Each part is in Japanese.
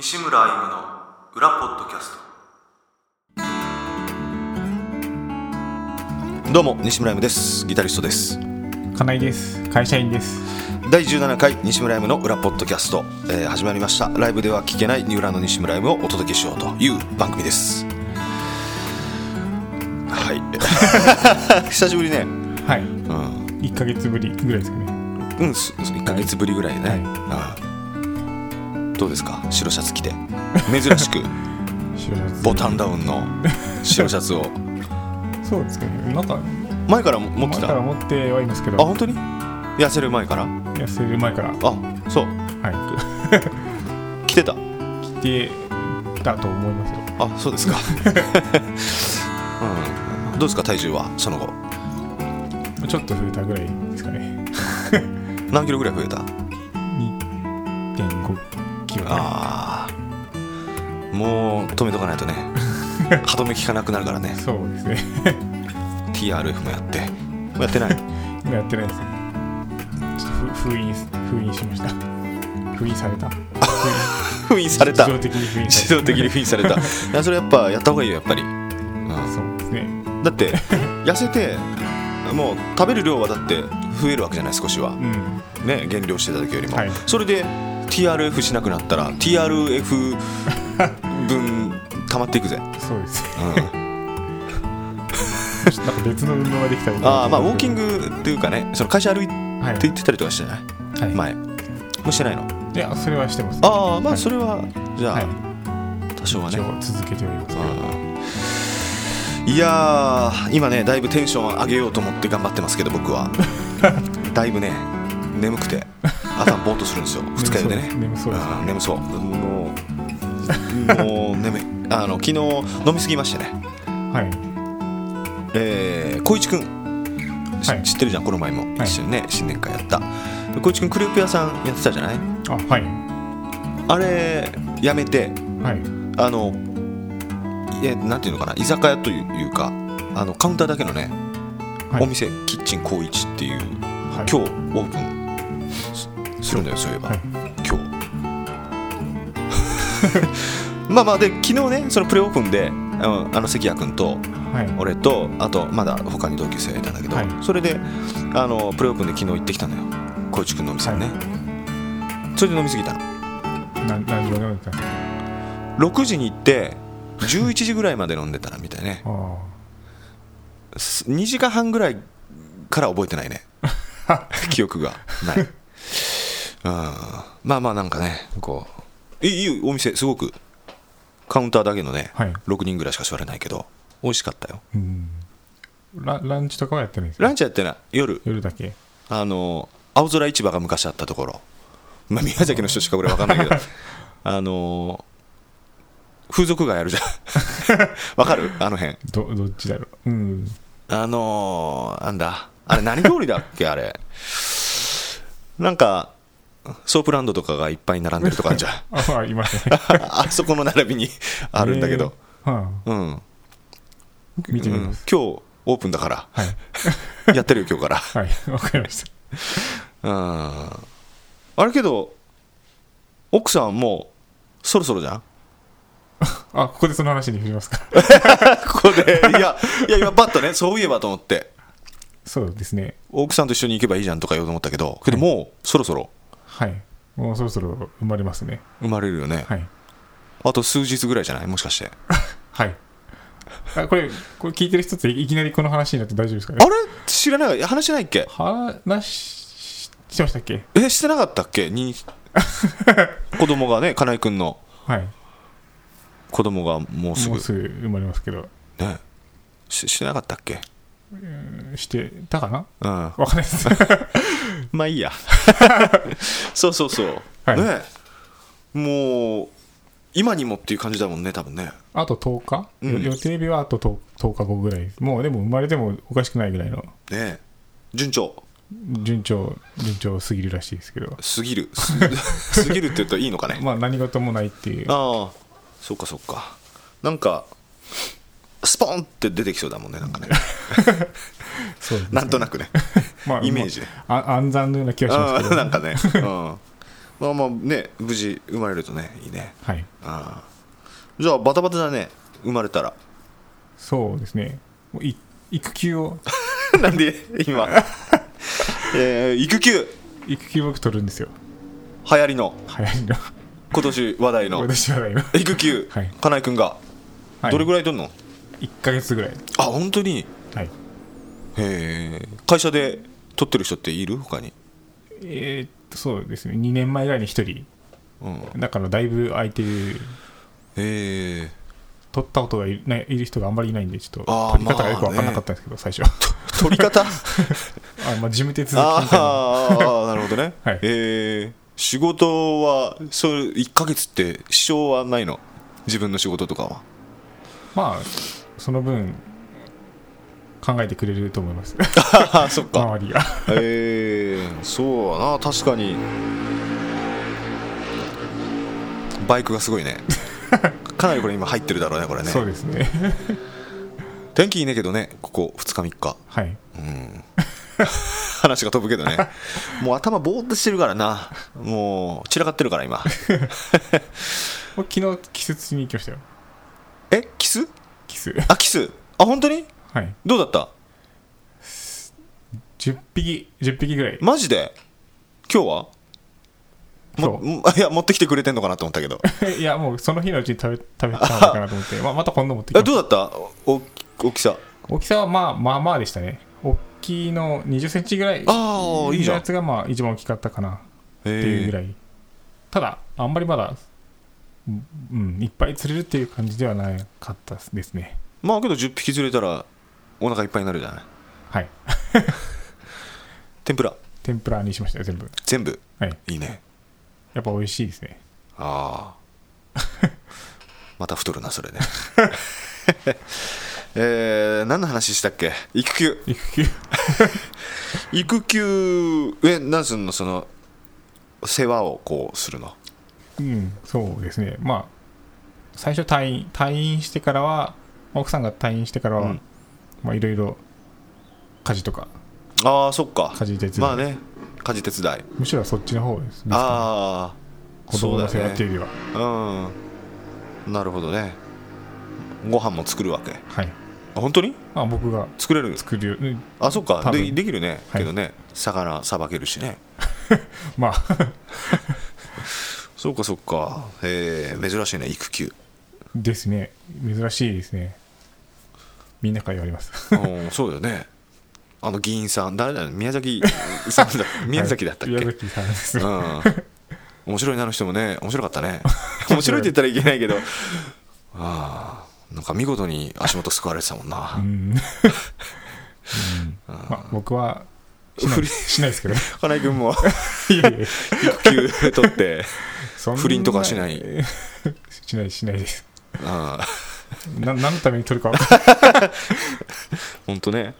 西村歩夢の裏ポッドキャスト。どうも西村歩夢です。ギタリストです。金井です。会社員です。第17回西村 M の裏ポッドキャスト、えー始まりました。ライブでは聞けないニューラの西村 M をお届けしようという番組です。はい。久しぶりね。はい。うん、1か月ぶりぐらいですかね。うん、す1か月ぶりぐらいね、はい。うんどうですか？白シャツ着て。珍しく。ボタンダウンの白シャツを。そうですかね。なんか前から持って前た？あから持ってはいますけど。本当に？痩せる前から？痩せる前から。あそう。は 着てた？い来てたと思いますよ。あそうですか、うん、どうですか？体重は？その後。ちょっと増えたぐらいですかね。何キロぐらい増えた？2.5キロねああもう止めとかないとね。歯止め効かなくなるからね。そうですね。TRF もやって。やってない。今やってないですね。ちょっとふ封印封印しました。封印された。封印された。自動的に封印自され動的に封印された。いやそれやっぱやった方がいいよやっぱり、うん。たそうですね。だって痩せてもう食べる量はだって増えるわけじゃない少しは。うん。ね減量してた時よりも、はい。それで TRF しなくなったら TRF 分溜まっていくぜ、そうです。うん、なんか別の運動ができたらああまあウォーキンググっていうかねその会社歩いてはい。行ってたりとかしてない？はい。前。もうしてないの？いやそれはしてます。ああまはい。あそれはじゃあ、はい。多少はね。続けております。うんいやー今ねだいぶテンション上げようと思って頑張ってますけど僕は。だいぶね眠くて朝ぼーっとするんですよ。二日酔いでね。眠そう。ですうん眠そう。もうもう眠い。あの昨日飲みすぎましてね。はい。えー、光一くん、しはい。知ってるじゃんこの前も。はい。一緒にね、新年会やった。で光一くんクレープ屋さんやってたじゃない？あはい。あれやめて。はい。あのいやなんていうのかな？居酒屋というかあのカウンターだけのね、はい。お店キッチン光一っていうはい。今日オープンすするんだよそういえば、はい今日。まあまあで昨日ねそのプレオープンであのあの関谷君とはい。俺とあとまだ他に同級生がいたんだけど、はい。それであのプレオープンで昨日行ってきたのよ。光一君のお店にね、それで飲み過ぎたの。な何時まで飲んでたんですか6時に行って11時ぐらいまで飲んでたなみたいね。あす2時間半ぐらいから覚えてないね。記憶がない、うん、まあまあなんかねこう。いいいいお店すごく。カウンターだけのね、あはい。6人ぐらいしか座れないけど美味しかったよ。うん。ラランチとかはやってないんですか？ランチやってない。夜。夜だけ？あの青空市場が昔あったところ、まあ、宮崎の人しか俺分かんないけど。あの風俗街あるじゃん。わかる？あの辺。どどっちだろう？うん。あのー、なんだ？あれ何通りだっけ？あれ。なんかソープランドとかがいっぱい並んでるとかあるじゃん。あまあいますね。あそこの並びに あるんだけど、えー。はうん、あ見てみう。ん。今日オープンだから。はい。やってるよ今日から。はい。わかりました。うん。あれけど奥さんもうそろそろじゃん？あここでその話に振りますか。ここで。いやいや今バッとねそういえばと思って。そうですね。奥さんと一緒に行けばいいじゃんとか言おうと思ったけどけどもうそろそろはい。もうそろそろ生まれますね。生まれるよね、はい。あと数日ぐらいじゃない？もしかして。はい。あこれこれ聞いてる人っていきなりこの話になって大丈夫ですかね？あれ？知らない？話してないっけ？話ししてましたっけ？えしてなかったっけ？に 子供がね金井君の。はい。子供がもうすぐ。もうすぐ生まれますけど。ね。ししてなかったっけ？うんしてたかな？うん。わかんないです。まあいいや。そうそうそう、はい。ね。もう今にもっていう感じだもんね多分ね。あと10日、うん。予定日はあと 10, 10日後ぐらい。もうでも生まれてもおかしくないぐらいの。ね。順調。順調順調すぎるらしいですけど。すぎる。すすぎるって言うといいのかね。まあ何事もないっていう。ああそっかそっか。なんかスポンって出てきそうだもんねなんかね。そうですね。なんとなくね。まあイメージで。まああ暗算のような気がしますけど。なんかね、うん、まあまあね無事生まれるとねいいね。はい。ああじゃあバタバタだね生まれたら。そうですね。もうい育休を。なんで今。えー育休。育休僕取るんですよ。流行りの。流行りの。今年話題の。私は今育休、はい。金井君が。はい。どれぐらい取るの、1ヶ月ぐらい。あ本当に？はい。へえ。会社で取ってる人っている？他に。えーっとそうですね。2年前ぐらいに1人。うん。だからだいぶ空いてる。へえ。取ったことがいないいる人があんまりいないんでちょっとあー取り方がよく分かんなかったんですけど、最初取り方？あ、まあ、事務手続きみあたいな。ーあーなるほどね、はい。え。ー仕事はそれ1ヶ月って支障はないの？自分の仕事とかは。まあその分考えてくれると思います。あ あそっか。周りが。えー、そうやな確かに。バイクがすごいね。かなりこれ今入ってるだろうねこれね。そうですね。天気いいねけどねここ2日3日。はい。話が飛ぶけどね。もう頭ぼーっとしてるからな。もう散らかってるから今。僕昨日季節に行きましたよ。えキス？キス。あキス？あ本当に？はい。どうだった？10匹10匹ぐらい。マジで？今日は？いや持ってきてくれてんのかなと思ったけど。いやもうその日のうちに食べ食べたのかなと思って、まあ、また今度持ってきえます。どうだった？お大きさ。大きさはまあまあまあでしたね。大きいの2 0センチぐらい。ああいいじゃん。のやつがまあ一番大きかったかな。っていうぐらい、ただあんまりまだうんうんいっぱい釣れるっていう感じではなかったですね。まあけど10匹釣れたらお腹いっぱいになるじゃない。はい。天ぷら。天ぷらにしましたよ全部。全部？はい。いいね。やっぱ美味しいですね。ああ。また太るなそれね。えー、何の話したっけ？育休。育休。育休え何すんの？その世話をこうするのうんそうですね。まあ最初退院退院してからは奥さんが退院してからは、うん。まあいろいろ家事とかああそっか。家事手伝い、まあね家事手伝い。むしろそっちの方ですああ子供の世話っていうよりは、うん。なるほどね。ご飯も作るわけ。はい。あ本当に？まあ僕が作れる？作るよ。うん。あそっか。でできるね、はい。けどね魚さばけるしね。まあそうかそうか。へえ珍しいね育休。ですね。珍しいですね。みんなから言われます。うんそうだよね。あの議員さん誰だ宮崎さんだ。宮崎だったっけ、はい宮崎さんです。うん。面白いなあの人もね面白かったね。面白いって言ったらいけないけど。ああなんか見事に足元すくわれてたもんな、うん、うん。まあ僕はしない 不倫しないですけど金井君も。育休取って不倫とかしない？しないしないです。ああ。な何のために取るか分かんない。本当ね。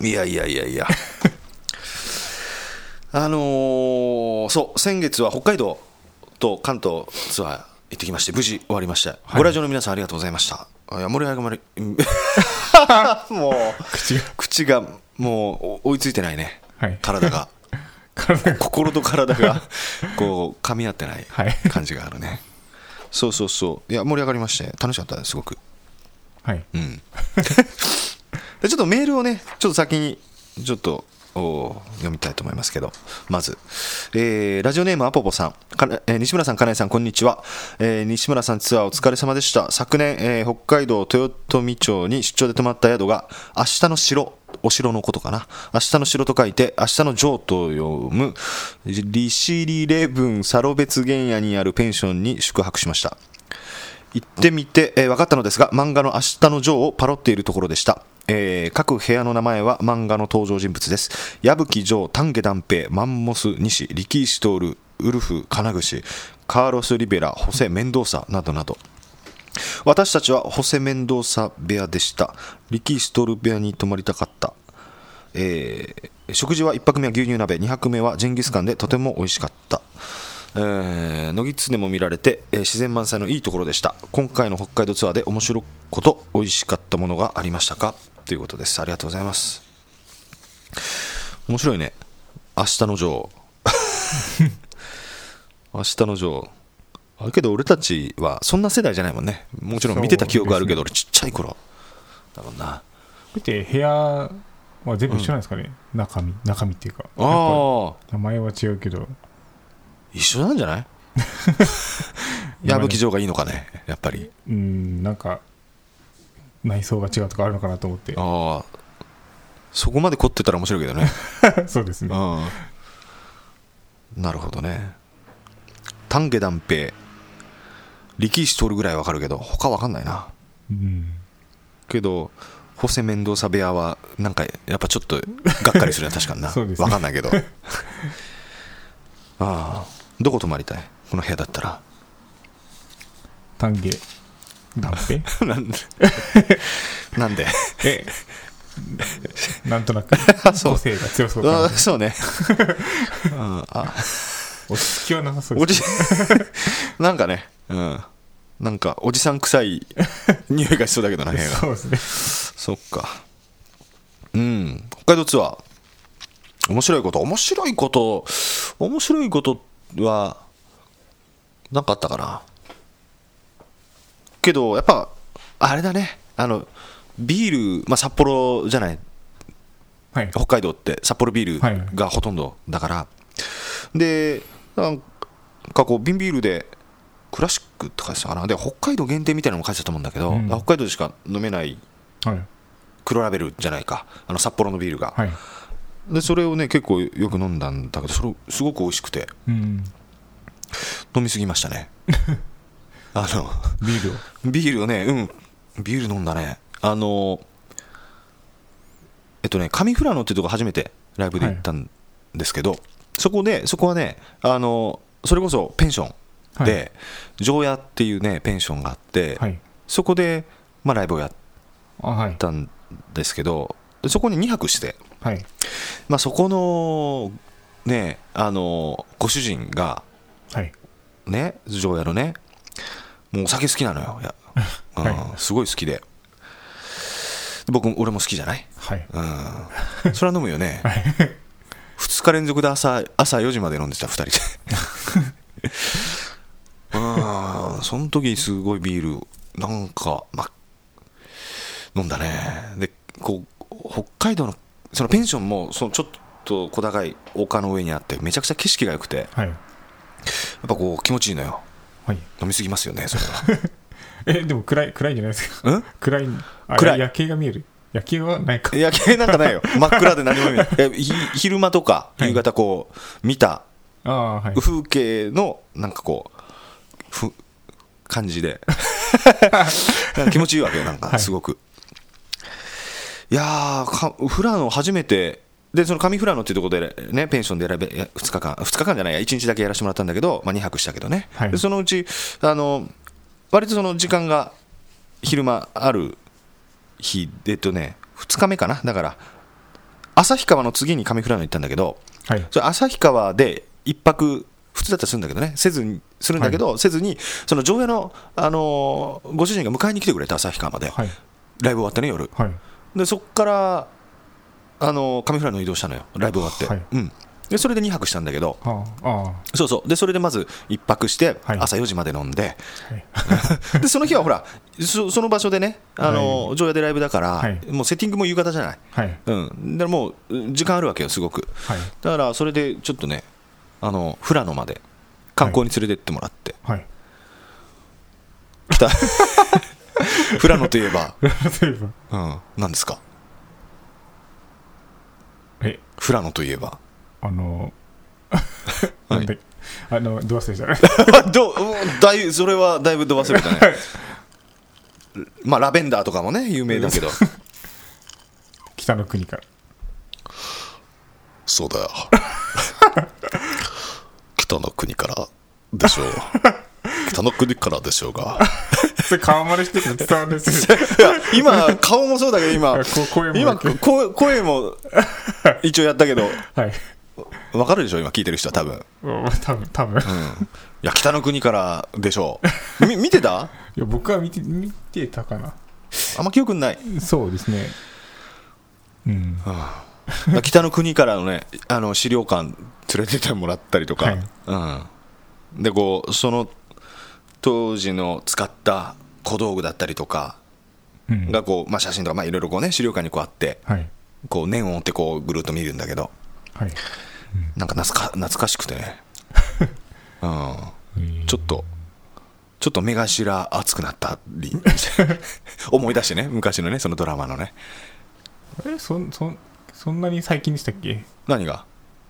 いやいやいやいや。あのーそう先月は北海道と関東ツアー行ってきまして無事終わりました、ご来場の皆さんありがとうございました。あいや盛り上がり。うんもう口が口がもう追いついてないね。はい。体が心と体が こう噛み合ってないはい。感じがあるね。そうそうそう。いや盛り上がりまして楽しかったですすごく。はい。うん。でちょっとメールをねちょっと先にちょっとお読みたいと思いますけどまず、えーラジオネームアポポさん、えー西村さん金井さんこんにちは、えー西村さんツアーお疲れ様でした。昨年、えー北海道豊富町に出張で泊まった宿が明日の城お城のことかな。明日の城と書いて明日の城と読む利尻レブンサロベツ原野にあるペンションに宿泊しました。行ってみて、えー分かったのですが漫画の「明日のジョー」をパロっているところでした、えー各部屋の名前は漫画の登場人物です。矢吹城丹下段平マンモス西力石徹ウルフ金串カーロス・リベラホセ・メンドーサなどなど。私たちはホセ・メンドーサ部屋でした。力石徹部屋に泊まりたかった。えー食事は1泊目は牛乳鍋。2泊目はジンギスカンでとても美味しかった。えー、野木津も見られて、えー自然満載のいいところでした。今回の北海道ツアーで面白いこと美味しかったものがありましたか？ということです。ありがとうございます。面白いね。明日の女王。明日のジョーあけど俺たちはそんな世代じゃないもんね。もちろん見てた記憶あるけど、俺ちっちゃい頃。だもんな。見て部屋は全部一緒なんですかね、中身中身っていうか。あ名前は違うけど。一緒なんじゃない？矢吹城がいいのかねやっぱり。うんなんか内装が違うとかあるのかなと思って。ああそこまで凝ってたら面白いけどね。そうですね。うん。なるほどね。丹下断平。力士取るぐらいわかるけど他わかんないな。うん。けどホセ・メンドーサ部屋はなんかやっぱちょっとがっかりするね確かにな。そうですね。わかんないけど。ああどこ泊まりたい？この部屋だったら。丹下なんで？なんで？え？なんとなく。個性が強そうあそうね、うん、あ。落ち着きはなさそう。おですじなんかね、うん、なんかおじさん臭い匂いがしそうだけどな部屋が。そうですね。そっか。うん。北海道ツアー。面白いこと。面白いこと面白いことは何かあったかな？けどやっぱあれだね。あのビール、まあ、札幌じゃない？はい。北海道って札幌ビーはい。ルがほとんどだから、でなんかこう瓶ビールでクラシックって書いてたかな？で北海道限定みたいなのも書いてたと思うんだけど、うん。北海道でしか飲めないはい。黒ラベルじゃないか。あの札幌のビールが、はい。でそれをね結構よく飲んだんだけどそれすごく美味しくて。うん。飲みすぎましたね あのビールを？ビールをねうん。ビール飲んだね。あのえっとね上富良野っていうとこ初めてライブで行ったんですけど、そこでそこはねあのそれこそペンションで、常夜っていうねペンションがあって、はい。そこで、まあ、ライブをやったんですけどでそこに2泊して、はい。まあ、そこのねあのご主人がはい。ね常夜のねもうお酒好きなのよ。いや、うん。はすごい好きで。僕も俺も好きじゃない、はい。うん、それは飲むよね。2日連続で朝朝4時まで飲んでた2人で。うん。その時すごいビールなんか、ま、飲んだね。でこう北海道のそのペンションもそのちょっと小高い丘の上にあってめちゃくちゃ景色が良くて。やっはいぱこう気持ちいいのよはい。飲みすぎますよね それは。えでも暗い暗いんじゃないですか。うん？暗い。あ暗い。夜景が見える。夜景はないか。夜景なんかないよ。真っ暗で何も見えない。えひ昼間とかはい。夕方こう見たああはい。風景のなんかこうふ感じで。なんか気持ちいいわけよなんはい。かすごく、い、やーか富良野初めてでその上富良野っていうところでねペンションで選べ2日間2日間じゃないや1日だけやらせてもらったんだけど、まあ、2泊したけどね、はい。でそのうちあの割とその時間が昼間ある日でえっとね2日目かな。だから旭川の次に上富良野行ったんだけどはい。それ旭川で一泊普通だったらするんだけどね。せずにするんだけど、せずにその上映の、あのーご主人が迎えに来てくれて旭川まで、はい。ライブ終わってね夜。はい。でそこから、あのー上富良野移動したのよ。ライブ終わって、はい。うん、でそれで2泊したんだけど。あああ。そうそう。でそれでまず1泊してはい。朝4時まで飲んで、はい。でその日はほらそその場所でね、あのーは上映でライブだから、はい。もうセッティングも夕方じゃない、はい。うん、だからもう時間あるわけよすごく。はい。だからそれでちょっとねあの富良野まで観光に連れてってもらって、はい。来た。富良野といえば、うん、何ですか？え富良野といえば。あの はい。なんだあのどう忘れした。どううんだいそれはだいぶど忘れたね。まあラベンダーとかもね有名だけど。北の国から。そうだよ。北の国からでしょう。北の国からでしょうがそれ顔真似してるの伝わるんですよ。いや今顔もそうだけど今。こ声も今声声も一応やったけど。はい。わかるでしょ？今聞いてる人は多分。うん多分多分。いや北の国からでしょう。み見てた？いや僕は見て見てたかな。あんま記憶にない。そうですね。うん。北の国からのねあの資料館連れてってもらったりとか、はい。うん、でこうその当時の使った小道具だったりとかうん。がこう、まあ、写真とかまあいろいろこうね資料館にこうあってはい。こう念を追ってこうぐるっと見るんだけどはい。なんか懐か懐かしくてね、うん、えー。ちょっとちょっと目頭熱くなったり 思い出してね昔のねそのドラマのね。えそんそんそんなに最近でしたっけ？何が？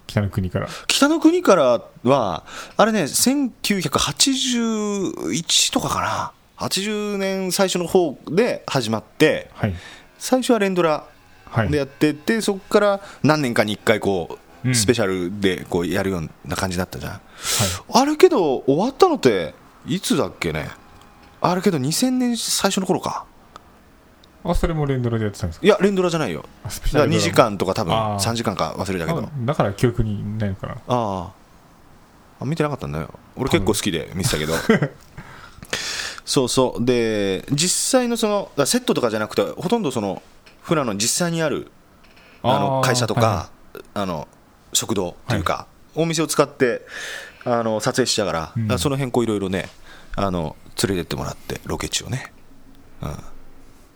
北の国から。北の国からはあれね1981とかかな。80年最初の方で始まってはい。最初は連ドラはい。でやってて、そこから何年かに1回こううん。スペシャルでこうやるような感じだったじゃん、はい。あれけど終わったのっていつだっけね？あれけど2000年最初の頃かあそれも連ドラでやってたんですか？いや連ドラじゃないよ。だから2ャルドラマ。時間とか多分あー。3時間か忘れたけど。あだから記憶にないのかな。あああ見てなかったんだよ。俺結構好きで見てたけど。そうそう。で実際のそのセットとかじゃなくてほとんどそのフラの実際にあるあの会社とか、はあの食堂というか、お店を使ってあの撮影しながら,、うん。その辺こういろいろねあの連れてってもらってロケ地をね、うん、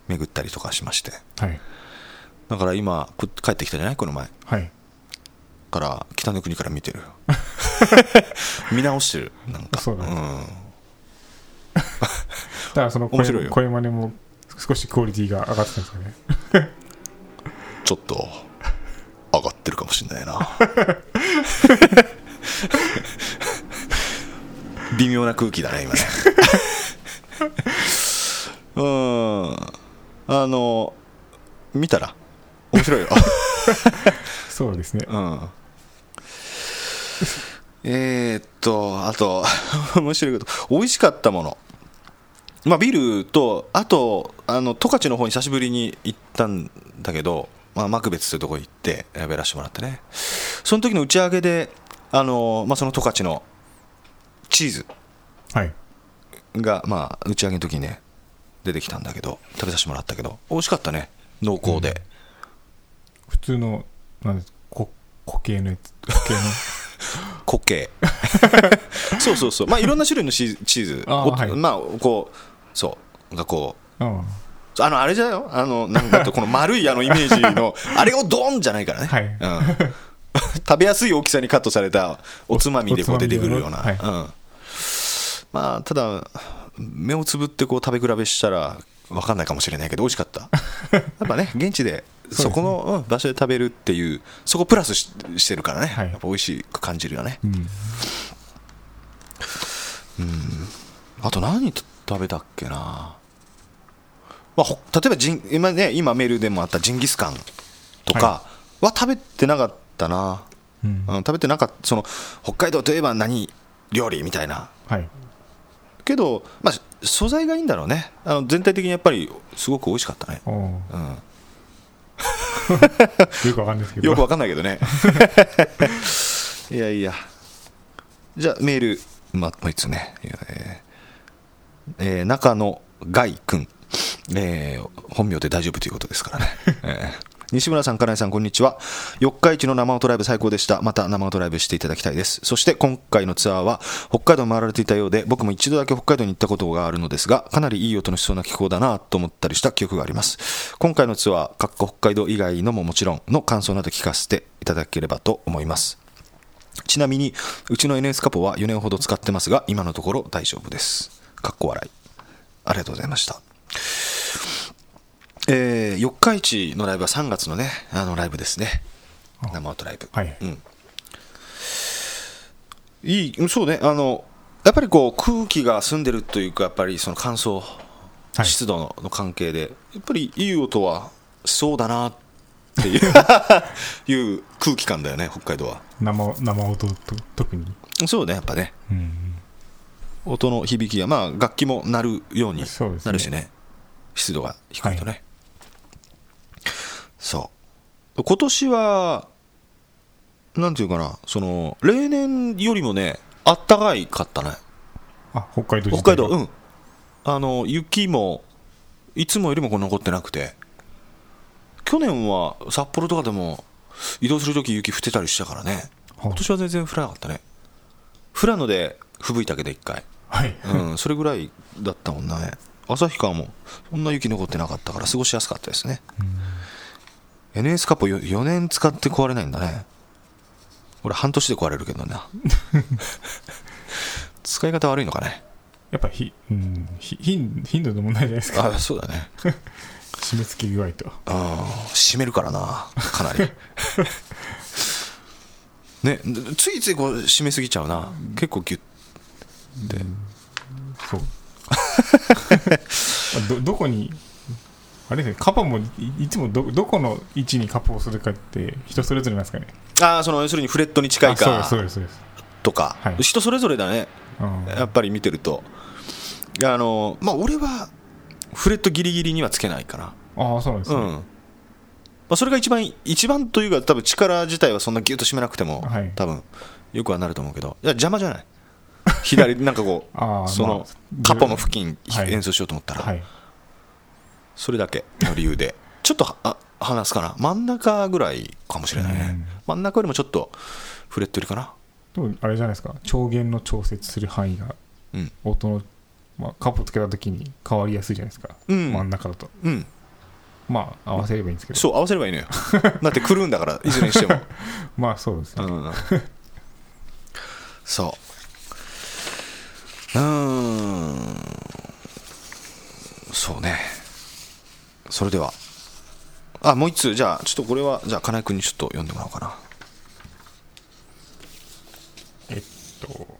巡ったりとかしまして。はい。だから今こ帰ってきたじゃない？この前。はい。から北の国から見てる。よ 見直してる。なんか。そうだね。ん、だからその声 面白いよ。声真似も少しクオリティが上がってたんですかね。ちょっと上がってるかもしれないな。微妙な空気だね今ね。うんあの見たら面白いよ。そうですね。うん。えーっとあと 面白いこと。美味しかったもの。まあビールとあとあの十勝の方に久しぶりに行ったんだけど、まあ、幕別というところに行ってやらせてもらってね。その時の打ち上げであの、まあ、その十勝のチーズはい。が、まあ、打ち上げの時にね出てきたんだけど食べさせてもらったけど美味しかったね濃厚で、普通のなんですこ固形のやつ固形の？固形。そうそうそう。まあいろんな種類のチーズチーズ。おあーはい。まあこうそう。がこう。うん。あのあれじゃよ。あのなんかこの丸いあのイメージの あれをドンじゃないからね、はい。うん、食べやすい大きさにカットされたおつまみでこう出てくるような、おつまうん、まあただ目をつぶってこう食べ比べしたら分かんないかもしれないけど美味しかった。やっぱね現地でそこの、うん場所で食べるっていうそこプラスししてるからね、はい。やっぱ美味しく感じるよね。うん。あと何食べたっけな、まあ、ほ例えばジン今,、ね、今メールでもあったジンギスカンとかは食べてなかったな、うん。うん、食べてなかったその北海道といえば何料理みたいな。はいけど、まあ、素材がいいんだろうね。あの全体的にやっぱりすごく美味しかったね、う。ん、よくわかんないですけど。よくわかんないけどね。いやいや。じゃあメールまもう一つね。えーえー中野ガイ君、えー本名で大丈夫ということですからね、えー西村さん、金井さん、こんにちは。四日市の生音ライブ最高でした。また生音ライブしていただきたいです。そして今回のツアーは北海道回られていたようで、僕も一度だけ北海道に行ったことがあるのですが、かなりいい音のしそうな気候だなと思ったりした記憶があります。今回のツアー、かっこ北海道以外のももちろんの感想など聞かせていただければと思います。ちなみに、うちの NS カポは4年ほど使ってますが、今のところ大丈夫です。かっこ笑い。ありがとうございました。えー、四日市のライブは3月のね、あのライブですね。生音ライブ。はいうん。いい、そうね、あの、やっぱりこう空気が澄んでるというか、やっぱりその乾燥、はい湿度のの関係で、やっぱりいい音はしそうだなっていう いう空気感だよね、北海道は。生生音と特にそうね、やっぱね。うん音の響きが、まあ、楽器も鳴るようになるしね湿度が低いとね、そう。今年はなんていうかなその例年よりもねあったかいかったね。あ北海道北海道うん。あの雪もいつもよりもこう残ってなくて。去年は札幌とかでも移動するとき雪降ってたりしたからね。はい今年は全然降らなかったね。富良野で吹雪いたけど一回。はい。うん、それぐらいだったもんね。旭川もそんな雪残ってなかったから過ごしやすかったですね、NS カップ 4, 年使って壊れないんだね。俺半年で壊れるけどな。使い方悪いのかね？やっぱひ、うん、ひ頻頻度の問題じゃないですか。あそうだね。締め付け具合と。あ閉めるからなかなり。ねついついこう締めすぎちゃうな。結構ギュッて。そう。あどどこにあれですねカポもいいつもどどこの位置にカポをするかって人それぞれなんですかね。ああその要するにフレットに近いかすそうですそうです。とか、はい。人それぞれだね。うん。やっぱり見てると。あのまあ俺はフレットギリギリにはつけないかな。ああそうなんですね、うん。まあ、それが一番一番というか多分力自体はそんなギュッと締めなくても、はい。多分よくはなると思うけど。いや邪魔じゃない。左なんかこう そのまあカポの付近はい。演奏しようと思ったら、はいそれだけの理由で。ちょっとはあ離すかな。真ん中ぐらいかもしれないね、うん。真ん中よりもちょっとフレットよりかな。でもあれじゃないですか。調弦の調節する範囲がうん。音の、まあ、カポつけた時に変わりやすいじゃないですか、うん。真ん中だと。うん。まあ合わせればいいんですけど。そう合わせればいいのよ。だって来るんだからいずれにしても。まあそうですね、うん。そう。うーん。そうねそれでは。あもう一通。じゃあちょっとこれはじゃあ金井君にちょっと読んでもらおうかな。えっと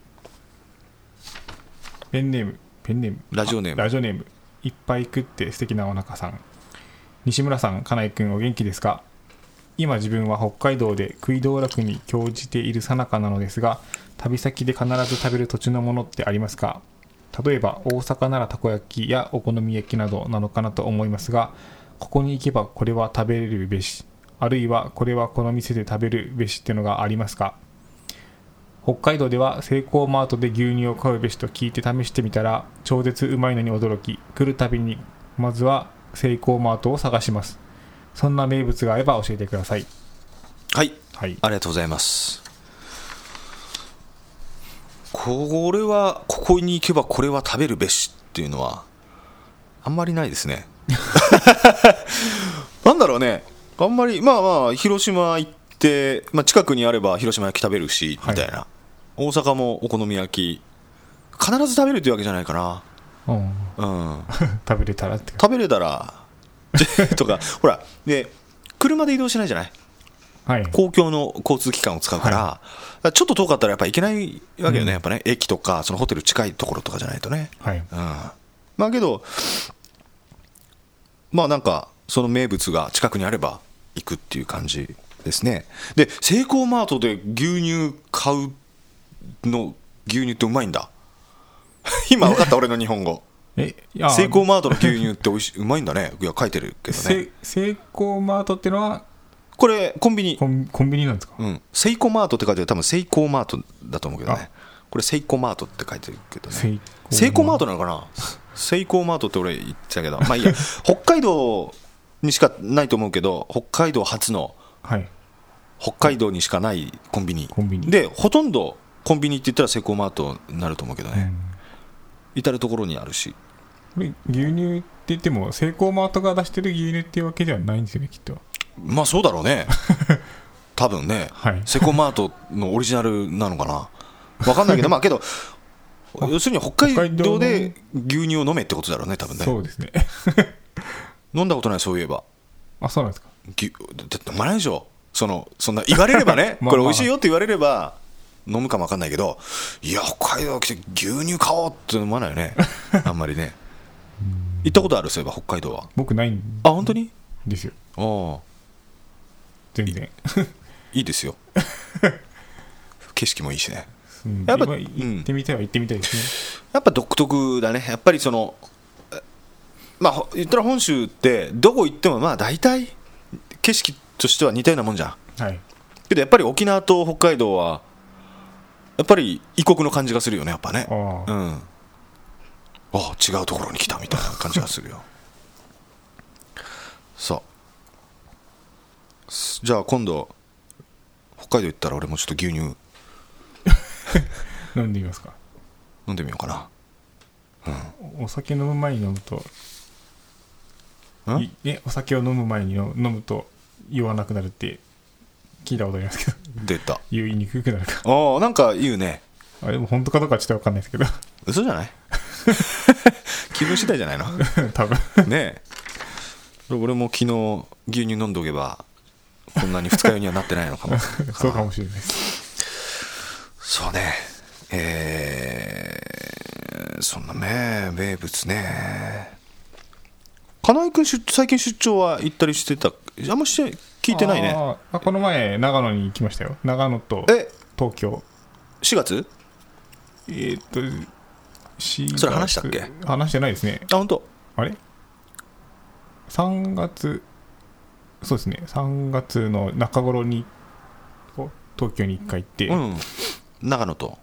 ペンネームペンネーム。ラジオネーム。あラジオネーム。いっぱい食って素敵なお腹さん。西村さん金井君お元気ですか？今自分は北海道で食い道楽に興じている最中なのですが旅先で必ず食べる土地のものってありますか？例えば大阪ならたこ焼きやお好み焼きなどなのかなと思いますがここに行けばこれは食べれるべしあるいはこれはこの店で食べるべしってのがありますか？北海道ではセイコーマートで牛乳を買うべしと聞いて試してみたら超絶うまいのに驚き来るたびにまずはセイコーマートを探します。そんな名物があれば教えてください。はい。はい。ありがとうございますこれはここに行けばこれは食べるべしっていうのはあんまりないですね。なんだろうね。あんまりまあまあ広島行って、まあ、近くにあれば広島焼き食べるしはいみたいな、大阪もお好み焼き。必ず食べるっていうわけじゃないかな。うん。うん。食べれたらって。食べれたら。とかほらで車で移動しないじゃない？公共の交通機関を使うから,、はちょっと遠かったらやっぱ行けないわけよね、うん。やっぱね。駅とかそのホテル近いところとかじゃないとね、はい。うん、まあけどまあなんかその名物が近くにあれば行くっていう感じですね。でセイコーマートで牛乳買うの牛乳ってうまいんだ。今分かった俺の日本語。えセイコーマートの牛乳っておいしいうまいんだね。いや書いてるけどね。セセイコーマートってのはこれコンビニ。コンコンビニなんですか？うん、セイコマートって書いてある。多分セイコーマートだと思うけどね。あ。これセイコマートって書いてるけどね。セイセイコーマートなのかな？セイコーマートって俺言ってたけど。まあいいや。北海道にしかないと思うけど北海道初のはい。北海道にしかないコンビニ。コンビニ。でほとんどコンビニって言ったらセイコーマートになると思うけどね、うん。至る所にあるし。これ牛乳って言ってもセイコーマートが出してる牛乳っていうわけではないんですよねきっとまあそうだろうね。多分ね。はい。セコマートのオリジナルなのかな。分かんないけど まあけど要するに北海道で牛乳を飲めってことだろうね多分ね。そうですね。飲んだことないそういえば。あそうなんですか。牛だって飲まないでしょそのそんな言われればねまあこれ美味しいよって言われれば飲むかも分かんないけどいや北海道来て牛乳買おうって飲まないよね。あんまりね。行ったことある？そういえば北海道は。僕ないんあ本当に？ですよ。ああ全然。いいですよ。景色もいいしね。うんやっぱ行ってみたいは行ってみたいですね。やっぱ独特だね。やっぱりそのえまあほ言ったら本州ってどこ行ってもまあ大体景色としては似たようなもんじゃん。はい。けどやっぱり沖縄と北海道はやっぱり異国の感じがするよねやっぱね。ああ。うん。あ違うところに来たみたいな感じがするよ。そう。すじゃあ今度北海道行ったら俺もちょっと牛乳。飲んでみますか。飲んでみようかな。お酒飲む前に飲むとえお酒を飲む前にの飲むと酔わなくなるって聞いたことありますけど。出た。酔いにくくなるか。ああなんか言うね。あでも本当かどうかちょっと分かんないですけど。嘘じゃない？気分次第じゃないの？多分。ねえ。俺も昨日牛乳飲んでおけばこんなに二日酔いにはなってないのかも。そうかもしれない。ですそうね。えー、そんなね名物ね。金井君出最近出張は行ったりしてたあんまして聞いてないね。あこの前長野に行きましたよ。長野とえ？東京。4月？えーっと4それ話したっけ？話してないですね。あ本当？あれ？3月そうですね。3月の中頃に東京に1回行って、うん。長野と。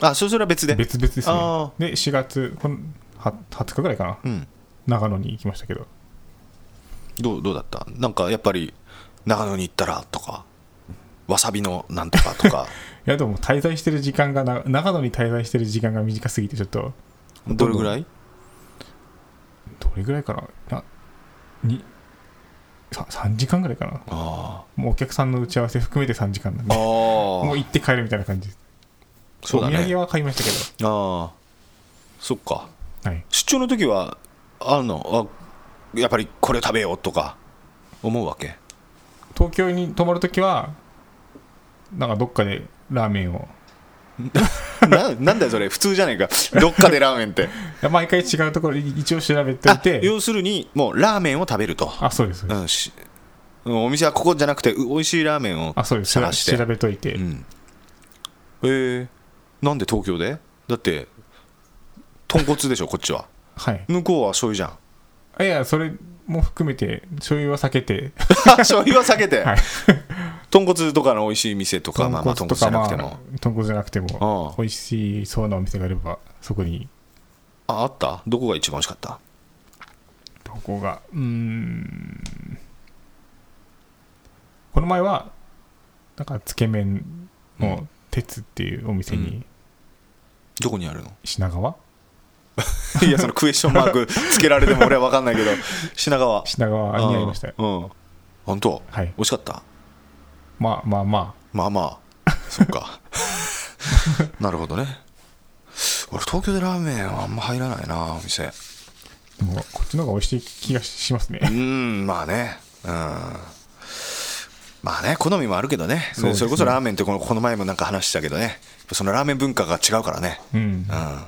あそれそれは別で。別々ですあねで4月このは20日ぐらいかな。うん。長野に行きましたけど。どうどうだった？なんかやっぱり長野に行ったらとかわさびのなんとかとか。いやでも滞在してる時間がな長野に滞在してる時間が短すぎてちょっと。どれぐらい？どれぐらいかな？な3時間ぐらいかな。あもうお客さんの打ち合わせ含めて3時間なんあでもうあ行って帰るみたいな感じ。ですそうだね。お土産は買いましたけああそっか。どはい。出張の時はあんのあやっぱりこれ食べようとか思うわけ？東京に泊まるときはなんかどっかでラーメンを ななんだよそれ普通じゃねえか。どっかでラーメンって。毎回違うところ一応調べておいあて要するにもうラーメンを食べると、あそうです。そうん、しお店はここじゃなくてう美味しいラーメンをあそうです。探して。調べといて、うん。えー、なんで東京で？だって豚骨でしょこっちは。はい。向こうは醤油じあいやそれも含めて醤油は避けて。ゃ ん醤油は避けて、はい豚骨とかの美味しい店とかまあまあ豚骨じゃなくても、豚骨じゃなくてもあ美味しそうなお店があればそこに。ああった？どこが一番美味しかった？どこが？うーん。この前はなんかつけ麺の鉄っていうお店にどこにあるの？品川？いやそのクエスチョンマークつけられても俺は分かんないけど品川。品川にありましたよ。うん。うん。本当？はい。美味しかった？まあまあままあまあ。そっか。なるほどね。俺東京でラーメンはあんま入らないなお店もこっちの方が美味しい気がしますね。うーんまあね。うん。まあね好みもあるけどね。そね。それこそラーメンってこのこの前もなんか話したけどね。そのラーメン文化が違うからね。うん。うん。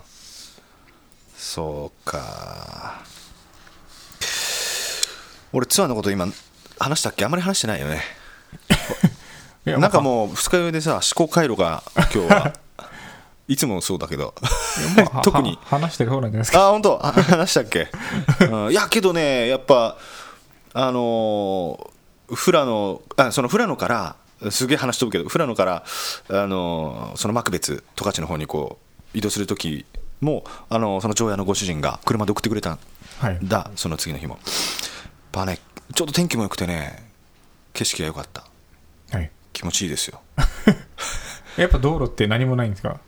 そうか。俺ツアーのこと今話したっけ？あんまり話してないよね なんかうもう二日酔いでさ思考回路が今日は。いつもそうだけど。特に。は話してる方なんじゃないですか。あ本当？あ話したっけ、うんいやけどねやっぱあのー富良野あその富良野からすげえ話飛ぶけど富良野から、あのーその幕別十勝の方にこう移動する時も、あのーその長屋のご主人が車で送ってくれたんはい。だその次の日も。やっぱねちょうど天気も良くてね景色が良かった。はい気持ちいいですよ。やっぱ道路って何もないんですか？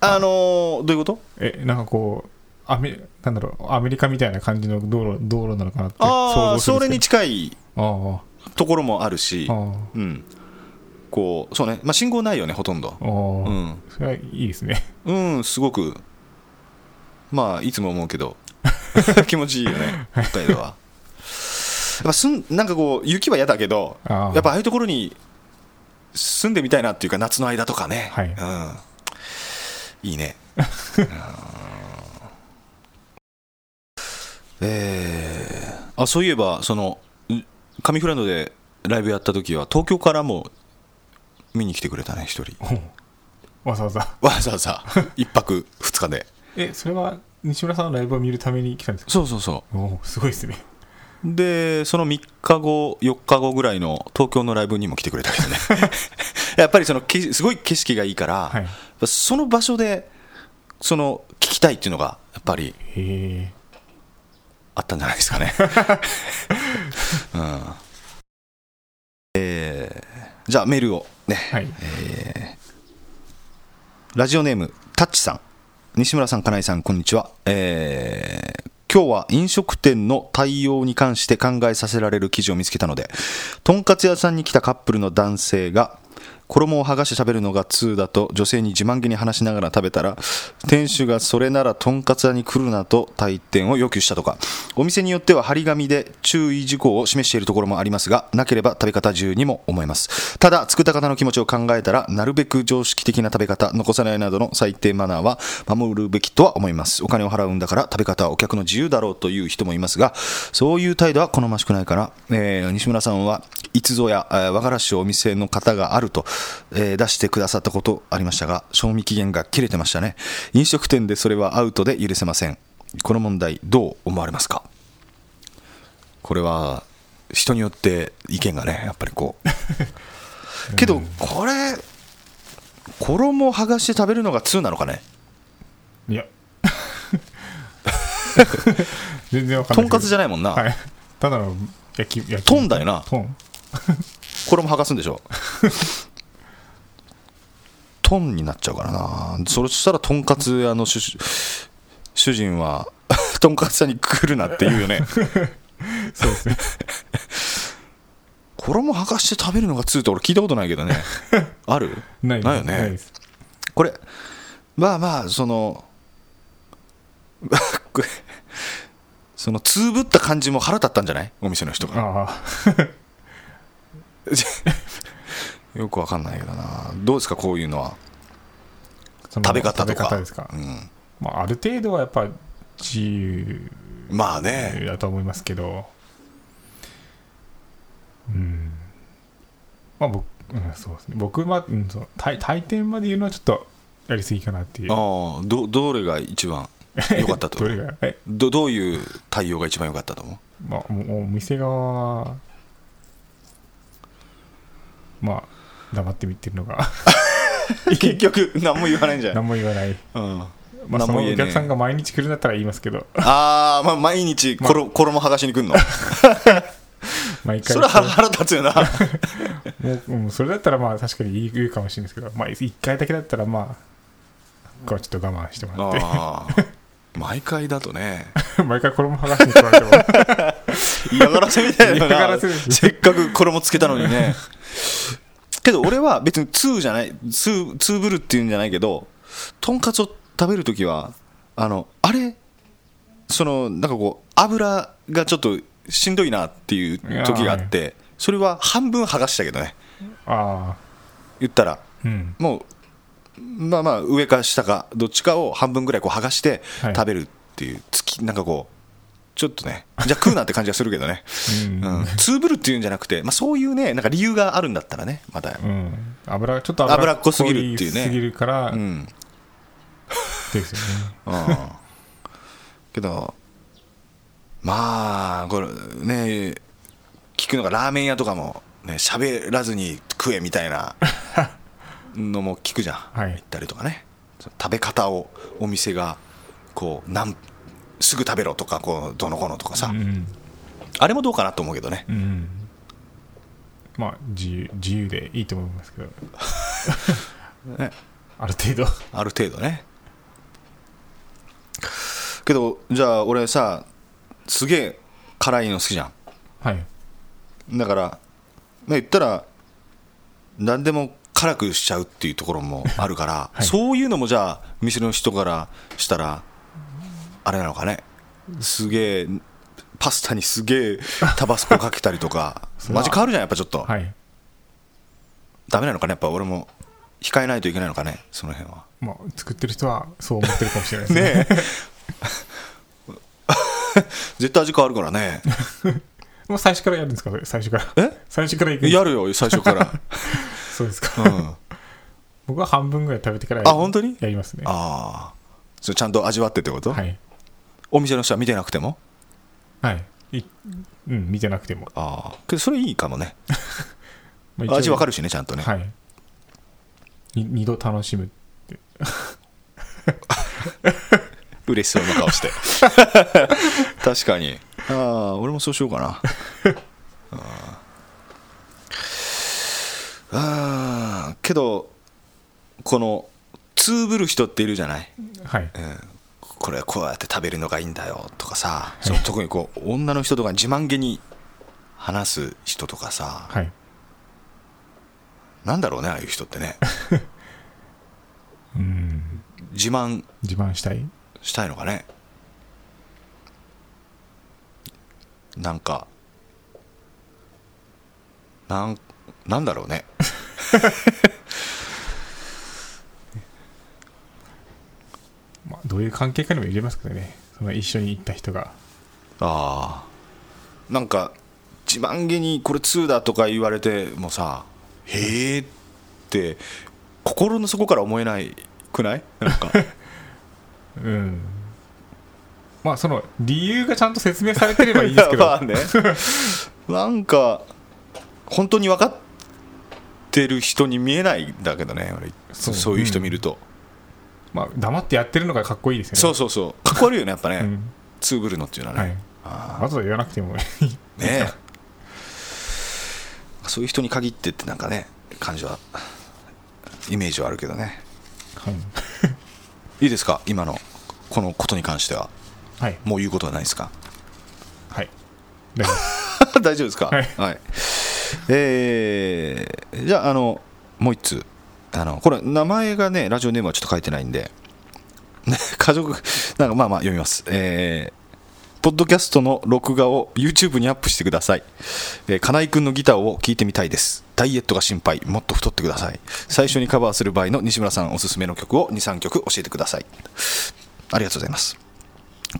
あのーどういうこと？えなんかこうアメなんだろうアメリカみたいな感じの道路道路なのかなってああそれに近いところもあるしうん。こうそうね、まあ、信号ないよねほとんど。うん。それはいいですね。うんすごく。まあいつも思うけど。気持ちいいよね北海道は。やっぱすんなんかこう雪は嫌だけどやっぱああいうところに住んでみたいなっていうか夏の間とかね、はい。うん、いいね。えー、あそういえばそのん上富良野でライブやった時は東京からも見に来てくれたね一人。わざわざ。わざわざ。一泊二日で。えそれは西村さんのライブを見るために来たんですか？そうそうそおおすごいですね。うでその3日後4日後ぐらいの東京のライブにも来てくれたけどね。やっぱりそのけすごい景色がいいから、はい。その場所でその聞きたいっていうのがやっぱりあったんじゃないですかね、うん。えーじゃあメールをねはい。ラジオネームタッチさん。西村さん、金井さん、こんにちは。えー今日は飲食店の対応に関して考えさせられる記事を見つけたので、とんかつ屋さんに来たカップルの男性が、衣を剥がして食べるのが2だと女性に自慢げに話しながら食べたら店主がそれならとんかつ屋に来るなと退店を要求したとか。お店によっては張り紙で注意事項を示しているところもありますがなければ食べ方自由にも思えます。ただ作った方の気持ちを考えたらなるべく常識的な食べ方残さないなどの最低マナーは守るべきとは思います。お金を払うんだから食べ方はお客の自由だろうという人もいますがそういう態度は好ましくないから、えー西村さんはいつぞや、えー和がらしをお店の方があると、えー出してくださったことありましたが賞味期限が切れてましたね。飲食店でそれはアウトで許せません。この問題どう思われますか？これは人によって意見がねやっぱりこう。けどこれ衣を剥がして食べるのが2なのかね？いや。全然わかんとないんかつじゃないもんな、はい。ただの焼き焼きトンだよな。トン衣剥がすんでしょ？トンになっちゃうからな。それしたらとんかつ屋の主主人は とんかつ屋に来るなって言うよね。そうですね。衣剥がして食べるのが2って俺聞いたことないけどね。ある？ないないよね。これまあまあその そのつぶった感じも腹立ったんじゃない？お店の人が よくわかんないけどな。どうですかこういうのは？食べ方とか。食べ方ですか、うん。まあ、ある程度はやっぱ自由まあね。だと思いますけど。うん。まあ僕、うん、そうですね。僕は、うん、そう。退退店まで言うのはちょっとやりすぎかなっていう。ああどどれが一番良かったと どれが？え？どどういう対応が一番良かったと思う？まあお店側はまあ黙って見てるのが。結局何も言わないんじゃない、何も言わない。うん、まあそのお客さんが毎日来るんだったら言いますけど。ああまあ毎日ころ衣剥がしに来んの？毎回。それは腹腹立つよな。もううんそれだったらまあ確かに言うかもしれないですけど。まあ1回だけだったらまあこれはちょっと我慢してもらって。ああ毎回だとね。毎回衣剥がしに来られても。嫌がらせみたいな。嫌がならせせっかく衣つけたのにねけど俺は別に2じゃない2ツーブルっていうんじゃないけどとんかつを食べるときはあのあれ？そのなんかこう油がちょっとしんどいなっていう時があってそれは半分剥がしたけどね。ああ言ったらうん。もうまあまあ上か下かどっちかを半分ぐらいこう剥がしてはい。食べるっていう月なんかこうちょっとねじゃあ食うなって感じがするけどね。うん。うん、ツーブルっていうんじゃなくて、まあ、そういうね、なんか理由があるんだったらね、また、うん。油ちょっと脂っこすぎるっていうね。すぎるからうん、ですよね。うん。けど、まあ、これね、聞くのがラーメン屋とかも、ね、喋らずに食えみたいなのも聞くじゃん、はい。行ったりとかね、食べ方をお店が、こう、なんすぐ食べろとか、こうどのこのとかさ、うん。あれもどうかなと思うけどね。うん。まあ自由自由でいいと思いますけど。ね。ある程度。ある程度ね。けどじゃあ俺さすげえ辛いの好きじゃはい。んだからまあ言ったら何でも辛くしちゃうっていうところもあるから、はい。そういうのもじゃあ店の人からしたらあれなのかね？すげえパスタにすげえタバスコかけたりとか。それはマジ変わるじゃんやっぱちょっと、はい。ダメなのかね？やっぱ俺も控えないといけないのかね？その辺は。まあ作ってる人はそう思ってるかもしれないですね。ねえ。絶対味変わるからね。もう最初からやるんですか？最初から。え？最初からいくやるよ最初から、そうですか、うん、僕は半分ぐらい食べてからあ本当に？やりますね。ああそれちゃんと味わってってこと、はいお店の人は見てなくても？はい。いうん見てなくても、ああ。けどそれいいかもね。まある味わかるしねちゃんとね、はい。に二度楽しむ 嬉しそうな顔して。確かに。ああ俺もそうしようかな。ああああけどこのつぶる人っているじゃない、はい。うん、これはこうやって食べるのがいいんだよとかさ、そう特にこう女の人とかに自慢げに話す人とかさ、はい。なんだろうねああいう人ってね。うん。自慢。自慢したい？したいのかね。なんかなんなんだろうね まあ、どういう関係かにも入れますけどね。その一緒に行った人が。ああ。なんか自慢げにこれ2だとか言われてもさへえって心の底から思えないくない？なんか。うん。まあその理由がちゃんと説明されてればいいですけど。まあね。なんか本当に分かってる人に見えないんだけどね俺そそう。ういう人見ると、まあ黙ってやってるのがかっこいいですよね。そうそうそう。かっこ悪いよねやっぱね、うん。ツーブルのっていうのはね、はい。あわざと言わなくてもいい。あねえ。そういう人に限ってってなんかね感じはイメージはあるけどね。はい、いいですか？今のこのことに関しては。はい。もう言うことはないですか？はい。大丈夫です。大丈夫ですか？はい。えーじゃああのもう一通あのこれ名前がねラジオネームはちょっと書いてないんでね家族なんかまあまあ読みますえーポッドキャストの録画を YouTube にアップしてください。えー、金井くんのギターを聴いてみたいです。ダイエットが心配。もっと太ってください。最初にカバーする場合の西村さんおすすめの曲を2、3曲教えてください。ありがとうございます。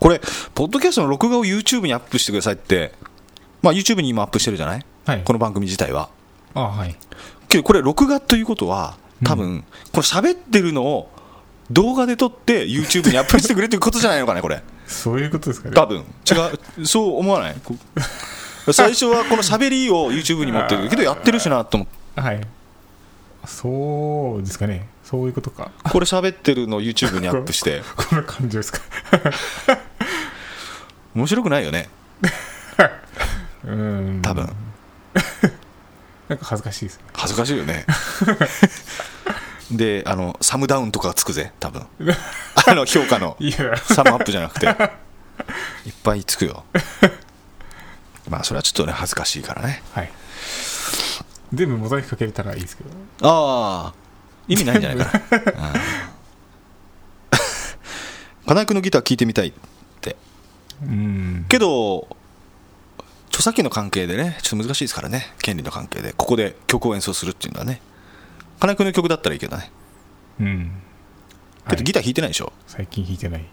これ、ポッドキャストの録画を YouTube にアップしてくださいって、まあ YouTube に今アップしてるじゃない？はいこの番組自体は。あはいけどこれ録画ということは多分、これ喋ってるのを動画で撮って YouTube にアップしてくれということじゃないのかねこれ。そういうことですかね。多分。違う。そう思わない？こ最初はこの喋りを YouTube に持ってる。けどやってるしなと思って。はい。そうですかね。そういうことか。これ喋ってるのを YouTube にアップして。この感じですか。面白くないよね。うん。多分。なんか恥ずかしいですね。恥ずかしいよねであのサムダウンとかつくぜ多分。あの評価の。サムアップじゃなくて。いっぱいつくよ。まあそれはちょっとね恥ずかしいからね。はい。全部モザイクかけれたらいいですけど。ああ。意味ないんじゃないかな。うん。金井君のギター聴いてみたいって。うん。けど著作権の関係でねちょっと難しいですからね。権利の関係で。ここで曲を演奏するっていうのはね金井君の曲だったらいいけどね。うん。けどギター弾いてないでしょ、最近弾いてない。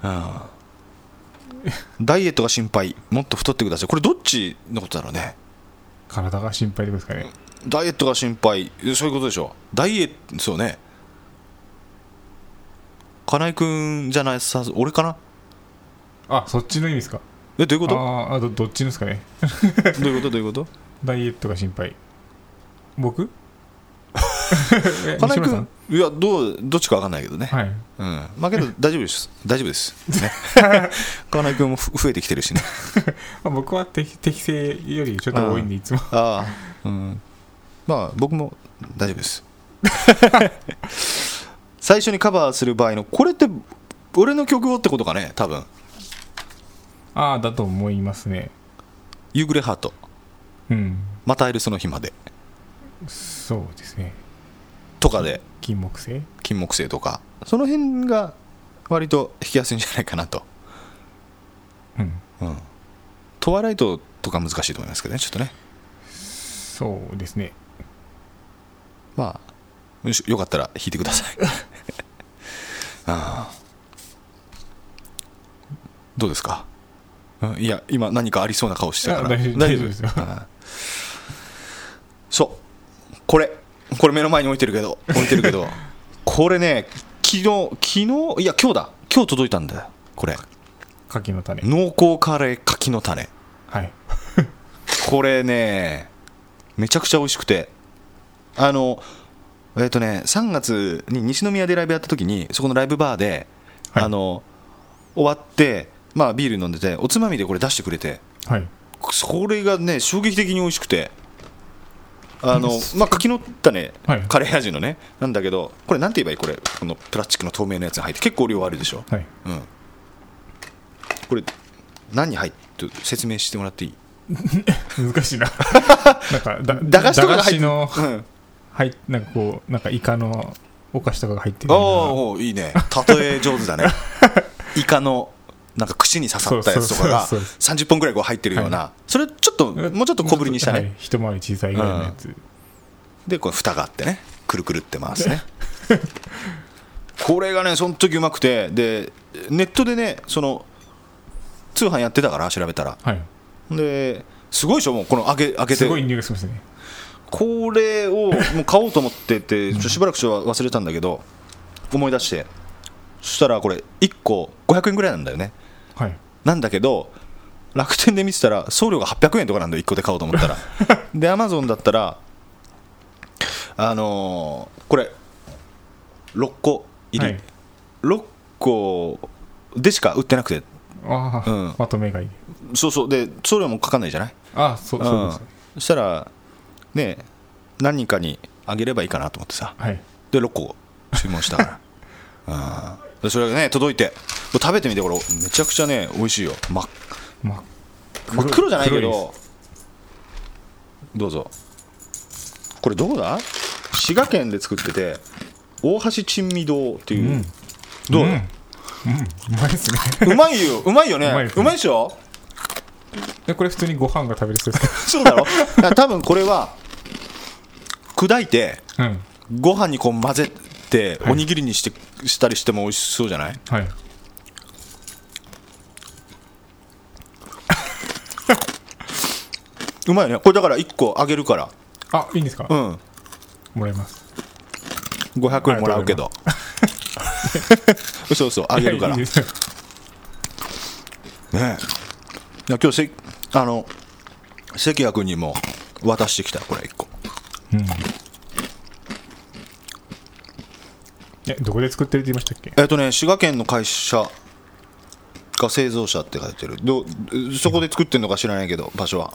ダイエットが心配。もっと太ってください。これどっちのことだろうね？体が心配でですかね。ダイエットが心配。そういうことでしょ？ダイエットそうね。金井君じゃないさ俺かな？あそっちの意味ですか？えどういうこと？あーあどどっちのですかね。どういうこと？どういうこと？ダイエットが心配僕？え金井君いやどうどっちか分かんないけどね、はい。うん。まあけど大丈夫です。大丈夫です、ね、金井君もふ増えてきてるしね。まあ、僕は適適正よりちょっと多いんでいつも。ああ。うん。まあ僕も大丈夫です。最初にカバーする場合のこれって俺の曲をってことかね多分。ああだと思いますね。夕暮れハート。うん。また会えるその日までそうですね。とかで。金木犀？金木犀とか。その辺が割と弾きやすいんじゃないかなと。うん。うん。トワイライトとか難しいと思いますけどねちょっとね。そうですね。まあよかったら弾いてください。あ あどうですか？うんいや今何かありそうな顔してたから。あ大丈夫ですよ。ああそうこれこれ目の前に置いてるけど置いてるけど。これね昨日昨日いや今日だ。今日届いたんだよ。これ。柿の種。濃厚カレー柿の種。はい。これねめちゃくちゃ美味しくて。あのえっ、とね3月に西宮でライブやった時にそこのライブバーで、はい。あの終わってまあビール飲んでておつまみでこれ出してくれて。はい。それがね衝撃的に美味しくてあのまあ柿のったね、はい。カレー味のねなんだけどこれなんて言えばいいこれ？このプラスチックの透明なやつに入って結構量あるでしょ、はい。うん、これ何に入って説明してもらっていい？難しいな。なんかだ駄菓子とかが入ってのうん。はいなんかこうなんかイカのお菓子とかが入ってるおような。ーおーいいね。例え上手だね。イカのなんか串に刺さったやつとかがそうそうそう30本ぐらいこう入ってるような、それちょっともうちょっと小ぶりにしたね、はい。一回り小さいぐらいのやつ、でこれ蓋があってね。くるくるって回すね。これがねその時うまくてでネットでねその通販やってたから調べたら。はい。ですごいでしょ？もうこの開け開けて。すごい匂いがしますね。これをもう買おうと思ってて しばらくちょっと忘れたんだけど思い出して。そしたらこれ1個500円ぐらいなんだよねはい。なんだけど楽天で見てたら送料が800円とかなんだよ1個で買おうと思ったら。でアマゾンだったらあのーこれ6個入り、はい。6個でしか売ってなくて。ああ、うん。まとめ買い。そうそう。で送料もかかんないじゃない？ああそうそうです、ん。そしたらね何人かにあげればいいかなと思ってさ。はい。で6個注文したから。うんでそれがね届いて。食べてみてこれ。めちゃくちゃね美味しいよ。真っまあ真っ黒じゃないけど。どうぞ。これどこだ？滋賀県で作ってて大橋珍味堂っていう、うん。どう、うん、うん、うまいですね。うまいよ。うまいよね。うまいでしょ？でこれ普通にご飯が食べれそうです。そうだろ。多分これは砕いてうん。ご飯にこう混ぜおにぎりにしてしたりしても美味しそうじゃない？はい。うまいね。これだから1個あげるから。あいいんですか、うん。もらいます。500円もらうけど。嘘嘘あげるから。ねえ。今日せあの関谷君にも渡してきたこれ1個えどこで作ってるって言いましたっけ？えっとね滋賀県の会社が製造者って書いてる。どそこで作ってるのか知らないけど場所は。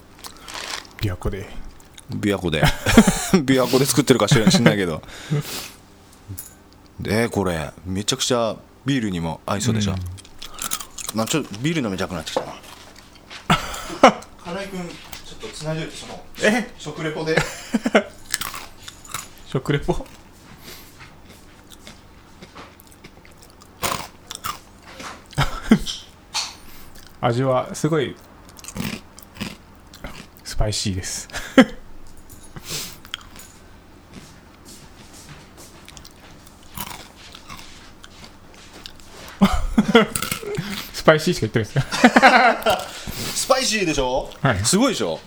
琵琶湖で。琵琶湖で。琵琶湖で作ってるか知らないけど。でこれめちゃくちゃビールにも合いそうでしょ、まあちょっとビール飲みたくなってきたな。金井君ちょっとつないでおいてそのえ？食レポで。食レポ？味はすごいスパイシーです。スパイシーしか言ってないですかスパイシーでしょ、はい。すごいでしょ？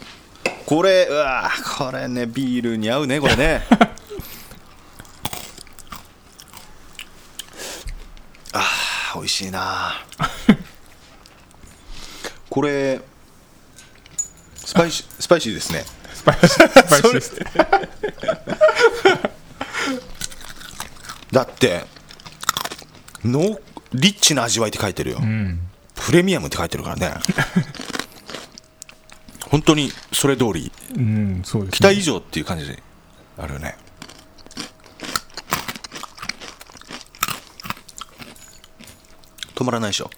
これうわこれねビールに合うねこれね。あー美味しいなこれスパイシスパイシーですね。スパイシー。スパイシーですだってノリッチな味わいって書いてるよ、うん。プレミアムって書いてるからね。本当にそれ通り。うんそうです、ね、期待以上っていう感じであるよね。止まらないでしょ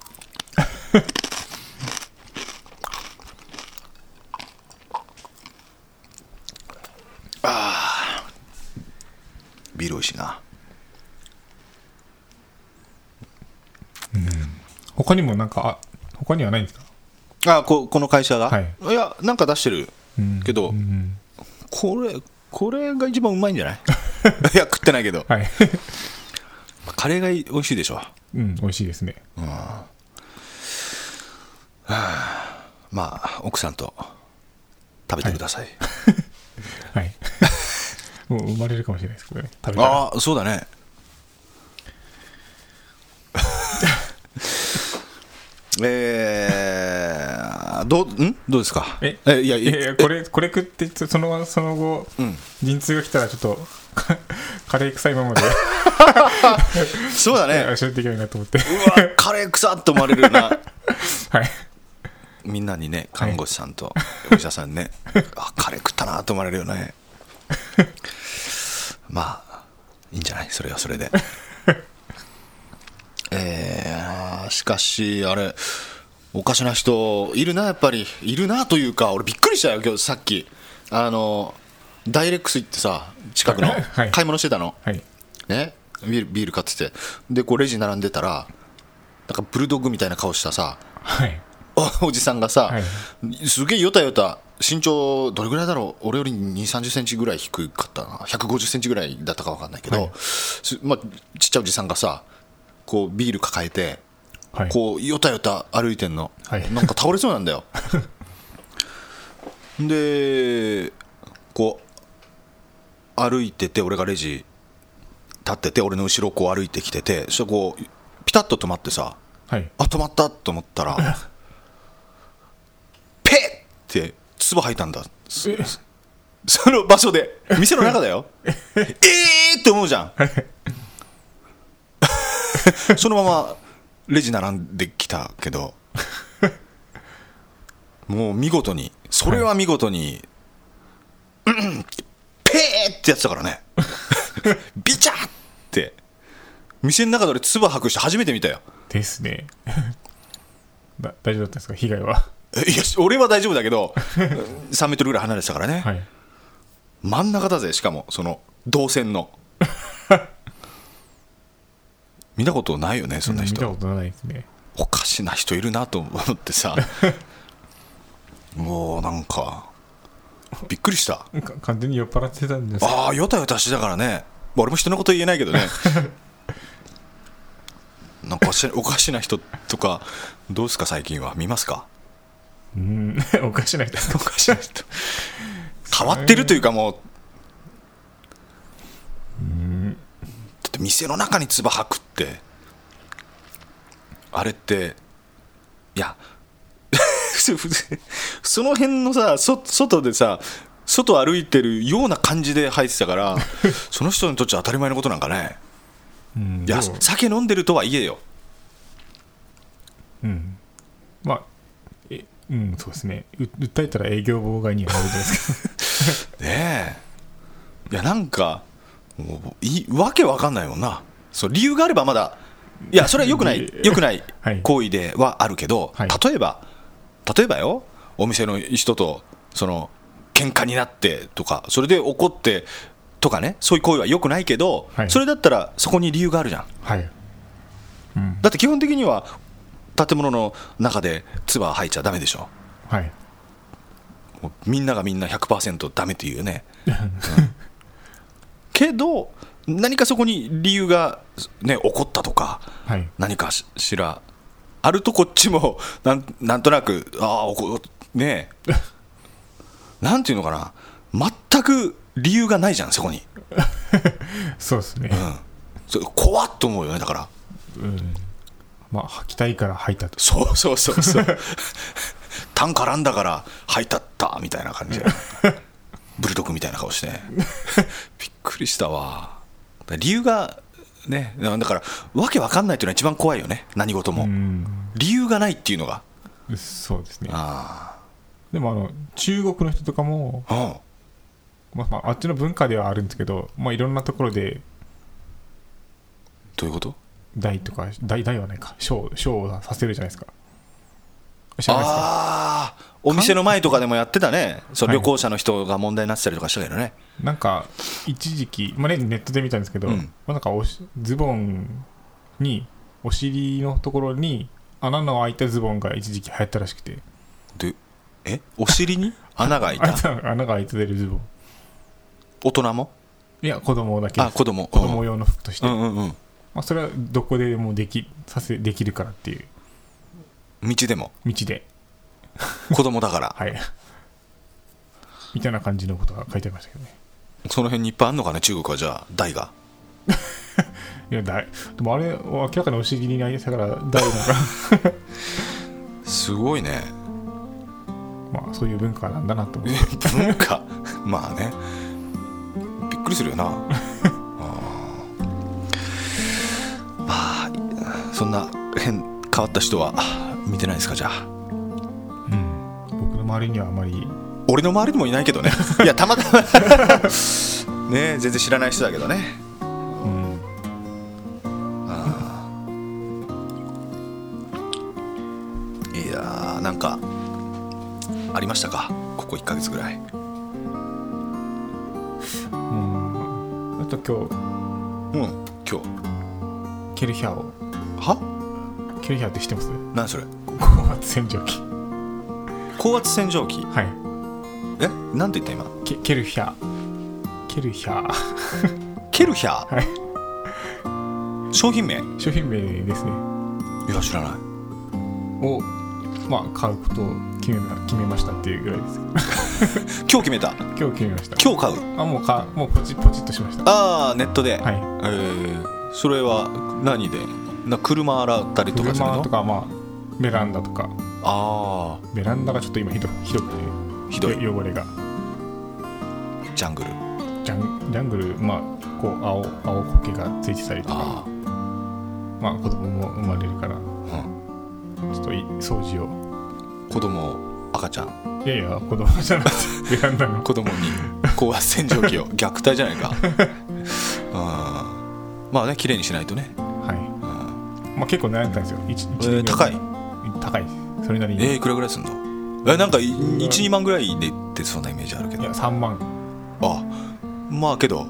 しいな他にもなんかあ他にはないんですかあここの会社が、はいいやなんか出してるうんけど、うんこれこれが一番うまいんじゃないいや食ってないけどはいカレーが美味しいでしょうん美味しいですねまあ奥さんと食べてくださいもう生まれるかもしれないですけどね食べああそうだね。えー、どうん？どうですか？えいやいや。いやいやこれこれ食ってそのその後、うん。陣痛が来たらちょっとか カレー臭いままで。そうだね。あしないといけないなと思って。うわカレー臭っと思われるよな。はい。みんなにね看護師さんとお医者さんにね、あカレー食ったなと思われるよね まあいいんじゃない？それはそれで。えー、しかしあれおかしな人いるなやっぱり。いるなというか俺びっくりしたよ今日さっき。あのダイレックス行ってさ近くのはい。買い物してたの、はい。ね？ビールビール買ってて。でこうレジ並んでたらなんかブルドッグみたいな顔したさはい。おおじさんがさ、はい。すげえよたよた身長どれぐらいだろう？俺より2 3 0センチぐらい低かったな。150センチぐらいだったか分かんないけど、はい。すまあ、ちっちゃいおじさんがさこうビール抱えてはい。こうよたよた歩いてんの、はい。なんか倒れそうなんだよ。でこう歩いてて俺がレジ立ってて俺の後ろこう歩いてきててそしこうピタッと止まってさはい。あ止まったと思ったら ペッって唾吐いたんだ。その場所で。店の中だよ。えー！って思うじゃん。そのままレジ並んできたけど。もう見事に。それは見事に、うんペーってやってたからね。ビチャーって。店の中で俺唾吐く人初めて見たよ。ですね。だ大丈夫だったんですか？被害は？え いや俺は大丈夫だけど 3メートルぐらい離れてたからね、はい。真ん中だぜしかもその動線の。見たことないよねそんな人、見たことないですね。おかしな人いるなと思ってさ。もうなんかびっくりした。か完全に酔っ払ってたんです。かああよたよたしてたからね。まあ俺も人のこと言えないけどね。なんかおかしな人とかどうですか最近は。見ますか？うん。おかしな人おかしな人変わってるというかもう。だって店の中に唾吐くって。あれっていや その辺のさそ外でさ外歩いてるような感じで吐いてたから その人にとっちゃ当たり前のことなんかね。うんいや酒飲んでるとはいえよ。うん。まあえうんそうですね。う訴えたら営業妨害にはなるじゃないですか。ねえ。いやなんかもういわけわかんないもんな。そう理由があればまだいやそれはよくない よくない行為ではあるけど、はい。例えば例えばよお店の人とその喧嘩になってとかそれで怒ってとかねそういう行為はよくないけど、はい。それだったらそこに理由があるじゃん。はい、うん、だって基本的には建物の中で唾吐いちゃダメでしょ？はい。もうみんながみんな100%ダメっていうよね、うん。けど何かそこに理由が、ね、起こったとかはい。何かししらあるとこっちも なんなんとなくああおこねえ。なんていうのかな？全く理由がないじゃんそこに、そうですね。うん、怖っと思うよねだから。うんまあ吐きたいから吐いたと。そうそうそうそう。タン絡んだから吐いたったみたいな感じでブルドッグみたいな顔して。ねびっくりしたわ。理由がねだからわけわかんないっていうのは一番怖いよね。何事も、うん。理由がないっていうのが。そうですね。あでもあの中国の人とかも、まあ、あっちの文化ではあるんですけど、まあ、いろんなところでどういうこと？大とか大大はないか。ショーショーをさせるじゃないですか。知らないですか？ああお店の前とかでもやってたね。そ旅行者の人が問題になってたりとかしたけどね、なんか一時期、まあ、ねネットで見たんですけど、うん。まあ、なんかおしズボンにお尻のところに穴の開いたズボンが一時期流行ったらしくて。でえ？お尻に？穴が開いた。た穴が開いてるズボン。大人も？いや子供だけあ子供。子供用の服として、うんうんうんまあ、それはどこでもできさせできるからっていう。道でも？道で。子供だから？はい。みたいな感じのことが書いてありましたけどね。その辺にいっぱいあんのかね中国はじゃあ台が？いやだいでもあれ明らかにお尻に開いてたから大のか すごいね。まあそういう文化なんだなと思って文化？まあね。びっくりするよなそんな変変わった人は見てないですかじゃあ？うん。僕の周りにはあまり。俺の周りにもいないけどね。いやたまたま。ね全然知らない人だけどね。うん。いやーなんかありましたか？ここ1ヶ月ぐらい。うん。あと今うん今日。日ケルヒャーをは？ケルヒャーって知ってます？何それ？高圧洗浄機。高圧洗浄機？はい。え？なんて言った今？ケケルヒャー。ケルヒャー。ケルヒャー、はい。商品名？商品名ですね。いや知らない。をまあ買うことを決めま決めましたっていうぐらいです。今日決めた？今日決めました。今日買う？あもうかもうポチポチっとしました。ああネットで、はい。えー、それは何で？な車洗ったりとかするの？車とかまあベランダとか。ああベランダがちょっと今ひどひどくて。ひどい。汚れが。ジャングル。ジャンジャングルまあこう青青苔がついてたりとか。あまあ子供も生まれるから。あ、うん、ちょっとい掃除を。子供赤ちゃん？いやいや子供じゃなくて ベランダの。子供に高圧洗浄機を。虐待じゃないか。うん。まあね綺麗にしないとね、まあ結構悩んだんですよ。えー高い？高い。それなりに。えー、いくらぐらいすんの？えなんか12万ぐらいでってそんなイメージあるけど。いや3万。あまあけど。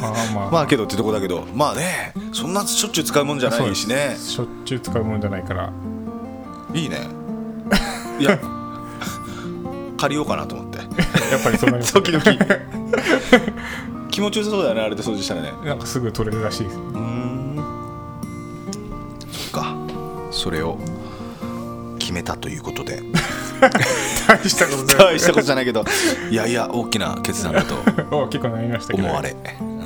まあまあ。まあけどってとこだけど。まあねそんなしょっちゅう使うもんじゃないしね。しょっちゅう使うもんじゃないから。いいね。いや借りようかなと思って。やっぱりそんなに。時々気持ちよさそうだよねあれで掃除したらね。なんかすぐ取れるらしいです。うーんそれを決めたということで。大したことじゃない。大したことじゃないけど。いやいや大きな決断だとお結構悩みました思われ、うん、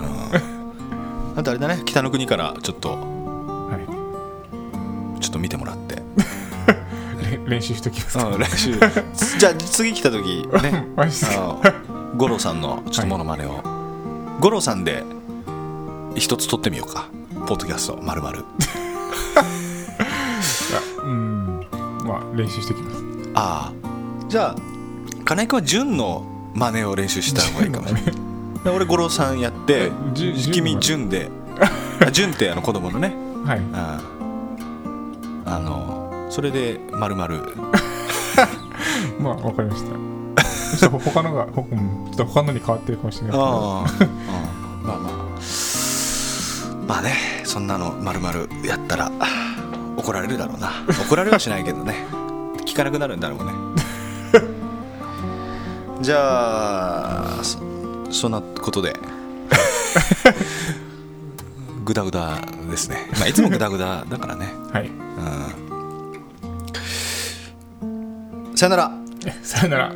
あとあれだね。北の国からちょっと。はちょっと見てもらって、練習しときますか？うん、来週じゃあ次来た時ね。マジ五郎さんのちょっとモノマネを、五郎さんで一つ撮ってみようか。ポッドキャストまるまる。う んまあ練習してきます。ああ。じゃあ金井君は潤の真似を練習した方がいいかもしれないで俺五郎さんやって君潤潤で。あ潤ってあの子供のね。はい。うんあのそれでまるまる。まあわかりました。ちょっと他のが、ほうんちょっと他のに変わってるかもしれない。ああ、うん、まあまあ。まあねそんなのまるまるやったら怒られるだろうな。怒られはしないけどね。聞かなくなるんだろうね。じゃあそそんなことで。グダグダですね、まあ、いつもグダグダだからね、はい。うん、さよなら。さよなら